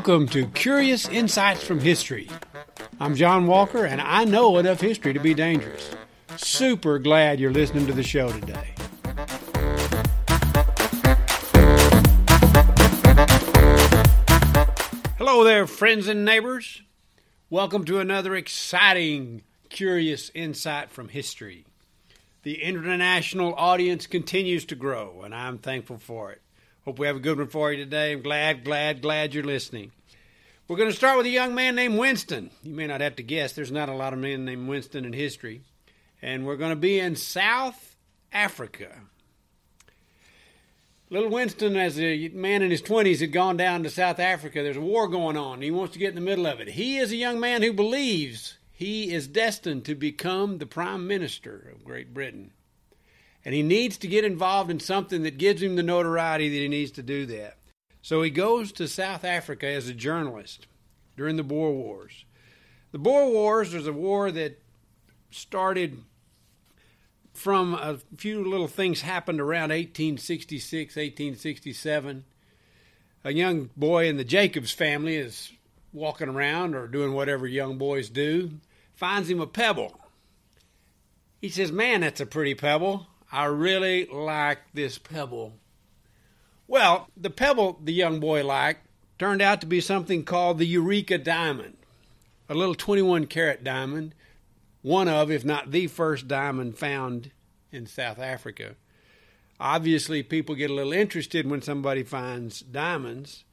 Welcome to Curious Insights from History. I'm John Walker, and I know enough history to be dangerous. Super glad you're listening to the show today. Hello there, friends and neighbors. Welcome to another exciting Curious Insight from History. The international audience continues to grow, and I'm thankful for it. Hope we have a good one for you today. I'm glad, glad, glad you're listening. We're going to start with a young man named Winston. You may not have to guess, there's not a lot of men named Winston in history. And we're going to be in South Africa. Little Winston, as a man in his 20s, had gone down to South Africa. There's a war going on. He wants to get in the middle of it. He is a young man who believes he is destined to become the Prime Minister of Great Britain. And he needs to get involved in something that gives him the notoriety that he needs to do that. So he goes to South Africa as a journalist during the Boer Wars. The Boer Wars was a war that started from a few little things happened around 1866, 1867. A young boy in the Jacobs family is walking around or doing whatever young boys do, finds him a pebble. He says, Man, that's a pretty pebble. I really like this pebble. Well, the pebble the young boy liked turned out to be something called the Eureka Diamond, a little 21 carat diamond, one of, if not the first diamond found in South Africa. Obviously, people get a little interested when somebody finds diamonds.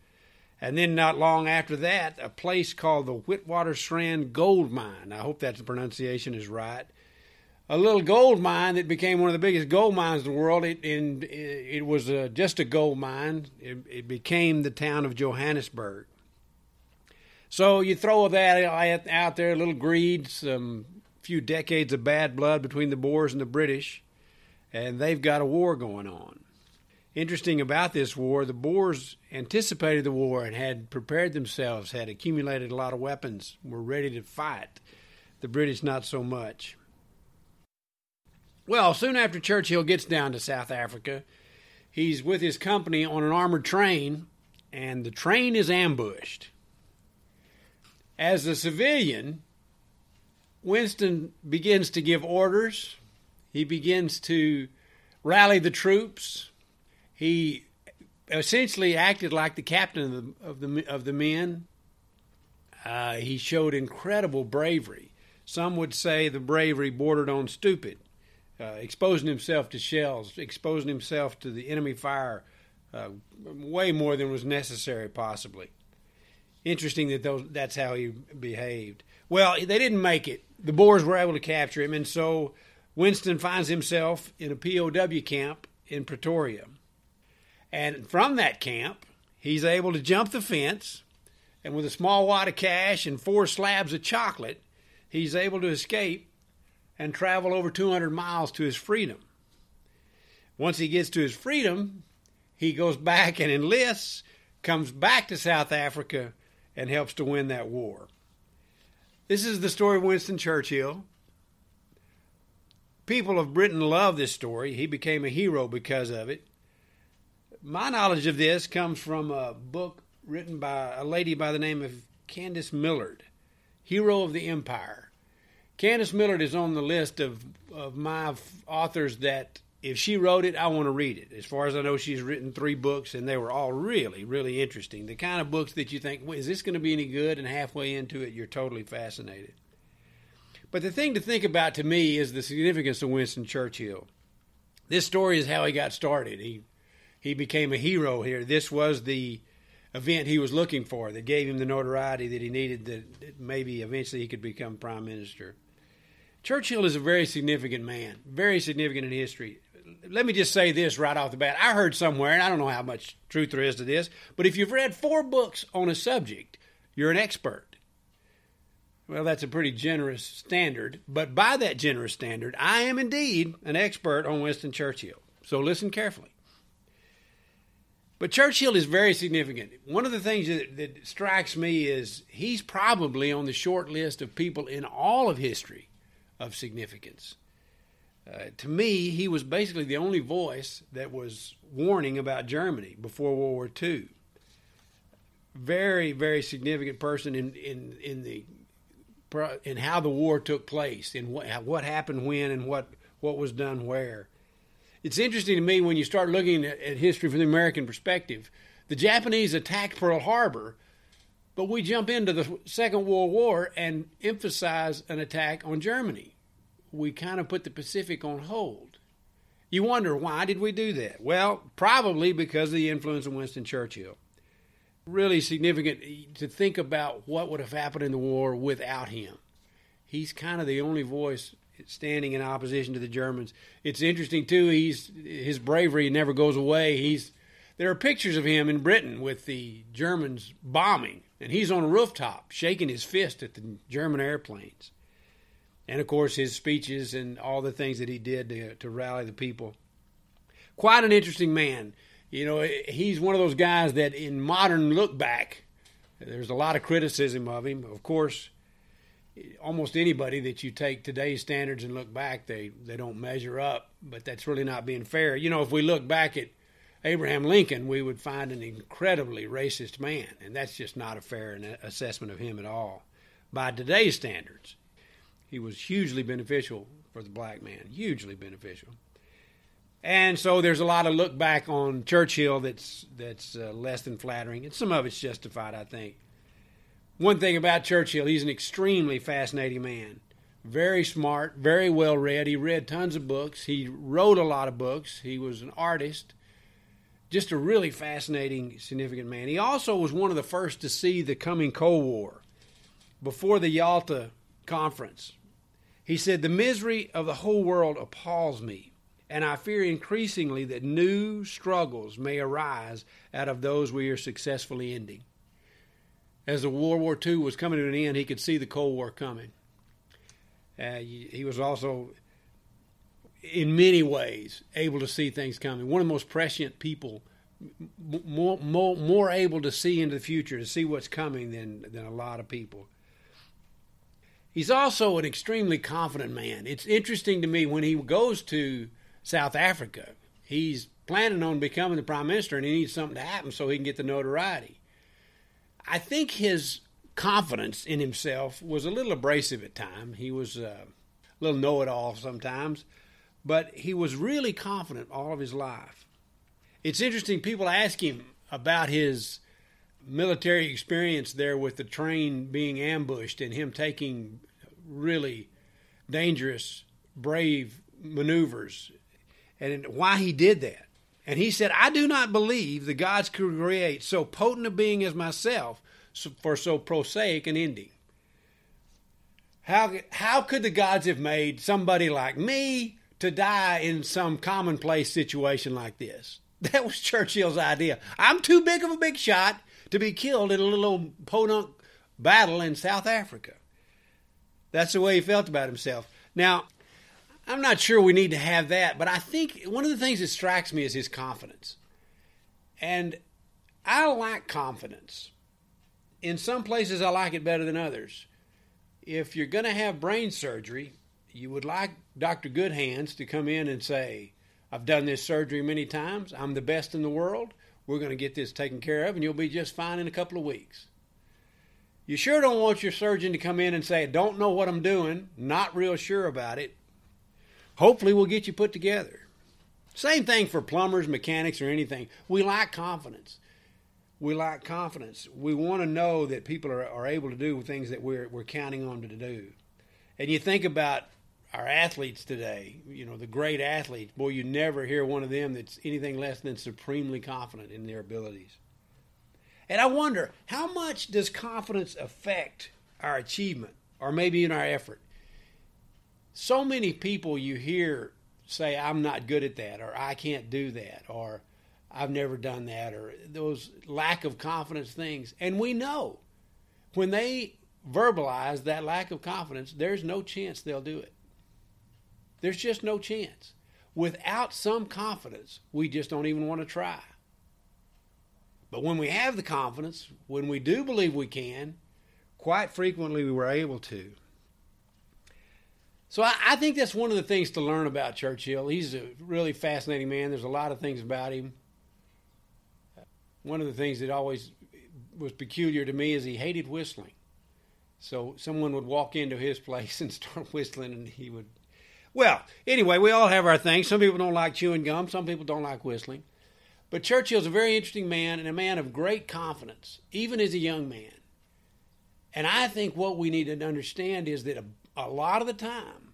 And then, not long after that, a place called the Witwatersrand Gold Mine. I hope that pronunciation is right a little gold mine that became one of the biggest gold mines in the world. It, and it was uh, just a gold mine. It, it, became the town of Johannesburg. So you throw that out there, a little greed, some few decades of bad blood between the Boers and the British, and they've got a war going on. Interesting about this war, the Boers anticipated the war and had prepared themselves, had accumulated a lot of weapons, were ready to fight. The British, not so much. Well, soon after Churchill gets down to South Africa, he's with his company on an armored train, and the train is ambushed. As a civilian, Winston begins to give orders. He begins to rally the troops. He essentially acted like the captain of the of the, of the men. Uh, he showed incredible bravery. Some would say the bravery bordered on stupid uh, exposing himself to shells, exposing himself to the enemy fire uh, way more than was necessary, possibly. Interesting that those, that's how he behaved. Well, they didn't make it. The Boers were able to capture him, and so Winston finds himself in a POW camp in Pretoria. And from that camp, he's able to jump the fence, and with a small wad of cash and four slabs of chocolate, he's able to escape and travel over 200 miles to his freedom. Once he gets to his freedom, he goes back and enlists, comes back to South Africa, and helps to win that war. This is the story of Winston Churchill. People of Britain love this story. He became a hero because of it. My knowledge of this comes from a book written by a lady by the name of Candice Millard, Hero of the Empire. Candice Millard is on the list of, of my authors that if she wrote it, I want to read it. As far as I know, she's written three books, and they were all really, really interesting. The kind of books that you think, well, is this going to be any good? And halfway into it, you're totally fascinated. But the thing to think about to me is the significance of Winston Churchill. This story is how he got started. He he became a hero here. This was the event he was looking for that gave him the notoriety that he needed that maybe eventually he could become prime minister. Churchill is a very significant man, very significant in history. Let me just say this right off the bat. I heard somewhere, and I don't know how much truth there is to this, but if you've read four books on a subject, you're an expert. Well, that's a pretty generous standard, but by that generous standard, I am indeed an expert on Winston Churchill. So listen carefully. But Churchill is very significant. One of the things that, that, strikes me is he's probably on the short list of people in all of history of significance. Uh, to me, he was basically the only voice that was warning about Germany before World War II. very, very significant person in in in the in how the war took place, and what what happened when, and what what was done where. It's interesting to me when you start looking at, at history from the American perspective. The Japanese attacked Pearl Harbor, but we jump into the Second World War and emphasize an attack on Germany. We kind of put the Pacific on hold. You wonder why did we do that? Well, probably because of the influence of Winston Churchill. Really significant to think about what would have happened in the war without him. He's kind of the only voice standing in opposition to the Germans. It's interesting too. He's his bravery never goes away. He's there are pictures of him in Britain with the Germans bombing, and he's on a rooftop shaking his fist at the German airplanes. And of course, his speeches and all the things that he did to, to rally the people. Quite an interesting man. You know, he's one of those guys that in modern look back, there's a lot of criticism of him. Of course, almost anybody that you take today's standards and look back, they they don't measure up. But that's really not being fair. You know, if we look back at Abraham Lincoln, we would find an incredibly racist man, and that's just not a fair assessment of him at all by today's standards. He was hugely beneficial for the black man, hugely beneficial. And so there's a lot of look back on Churchill that's that's uh, less than flattering, and some of it's justified, I think. One thing about Churchill, he's an extremely fascinating man. Very smart, very well read. He read tons of books. He wrote a lot of books. He was an artist. Just a really fascinating, significant man. He also was one of the first to see the coming Cold War before the Yalta Conference. He said, The misery of the whole world appalls me, and I fear increasingly that new struggles may arise out of those we are successfully ending as the World War II was coming to an end, he could see the Cold War coming. Uh, he was also, in many ways, able to see things coming. One of the most prescient people, more, more, more able to see into the future, to see what's coming than, than a lot of people. He's also an extremely confident man. It's interesting to me when he goes to South Africa, he's planning on becoming the prime minister and he needs something to happen so he can get the notoriety. I think his confidence in himself was a little abrasive at times. He was uh, a little know it all sometimes, but he was really confident all of his life. It's interesting, people ask him about his military experience there with the train being ambushed and him taking really dangerous, brave maneuvers and why he did that. And he said, I do not believe the gods could create so potent a being as myself for so prosaic an ending. How, how could the gods have made somebody like me to die in some commonplace situation like this? That was Churchill's idea. I'm too big of a big shot to be killed in a little podunk battle in South Africa. That's the way he felt about himself. Now, I'm not sure we need to have that, but I think one of the things that strikes me is his confidence. And I like confidence. In some places, I like it better than others. If you're going to have brain surgery, you would like Dr. Goodhands to come in and say, I've done this surgery many times. I'm the best in the world. We're going to get this taken care of, and you'll be just fine in a couple of weeks. You sure don't want your surgeon to come in and say, Don't know what I'm doing, not real sure about it, hopefully we'll get you put together. Same thing for plumbers, mechanics, or anything. We like confidence. We like confidence. We want to know that people are, are able to do things that we're, we're counting on them to do. And you think about our athletes today, you know, the great athletes, boy, you never hear one of them that's anything less than supremely confident in their abilities. And I wonder, how much does confidence affect our achievement or maybe in our effort? so many people you hear say, I'm not good at that, or I can't do that, or I've never done that, or those lack of confidence things. And we know when they verbalize that lack of confidence, there's no chance they'll do it. There's just no chance. Without some confidence, we just don't even want to try. But when we have the confidence, when we do believe we can, quite frequently we were able to. So I, I, think that's one of the things to learn about Churchill. He's a really fascinating man. There's a lot of things about him. One of the things that always was peculiar to me is he hated whistling. So someone would walk into his place and start whistling, and he would. Well, anyway, we all have our things. Some people don't like chewing gum. Some people don't like whistling. But Churchill's a very interesting man and a man of great confidence, even as a young man. And I think what we need to understand is that a, a lot of the time,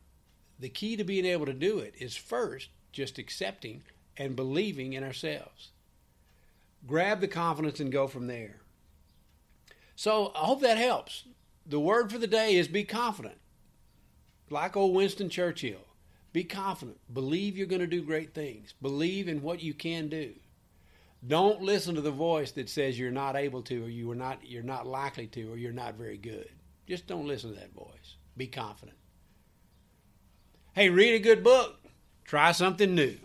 the key to being able to do it is first just accepting and believing in ourselves. Grab the confidence and go from there. So I hope that helps. The word for the day is be confident. Like old Winston Churchill, be confident. Believe you're going to do great things. Believe in what you can do. Don't listen to the voice that says you're not able to or you are not you're not likely to or you're not very good. Just don't listen to that voice. Be confident. Hey, read a good book. Try something new.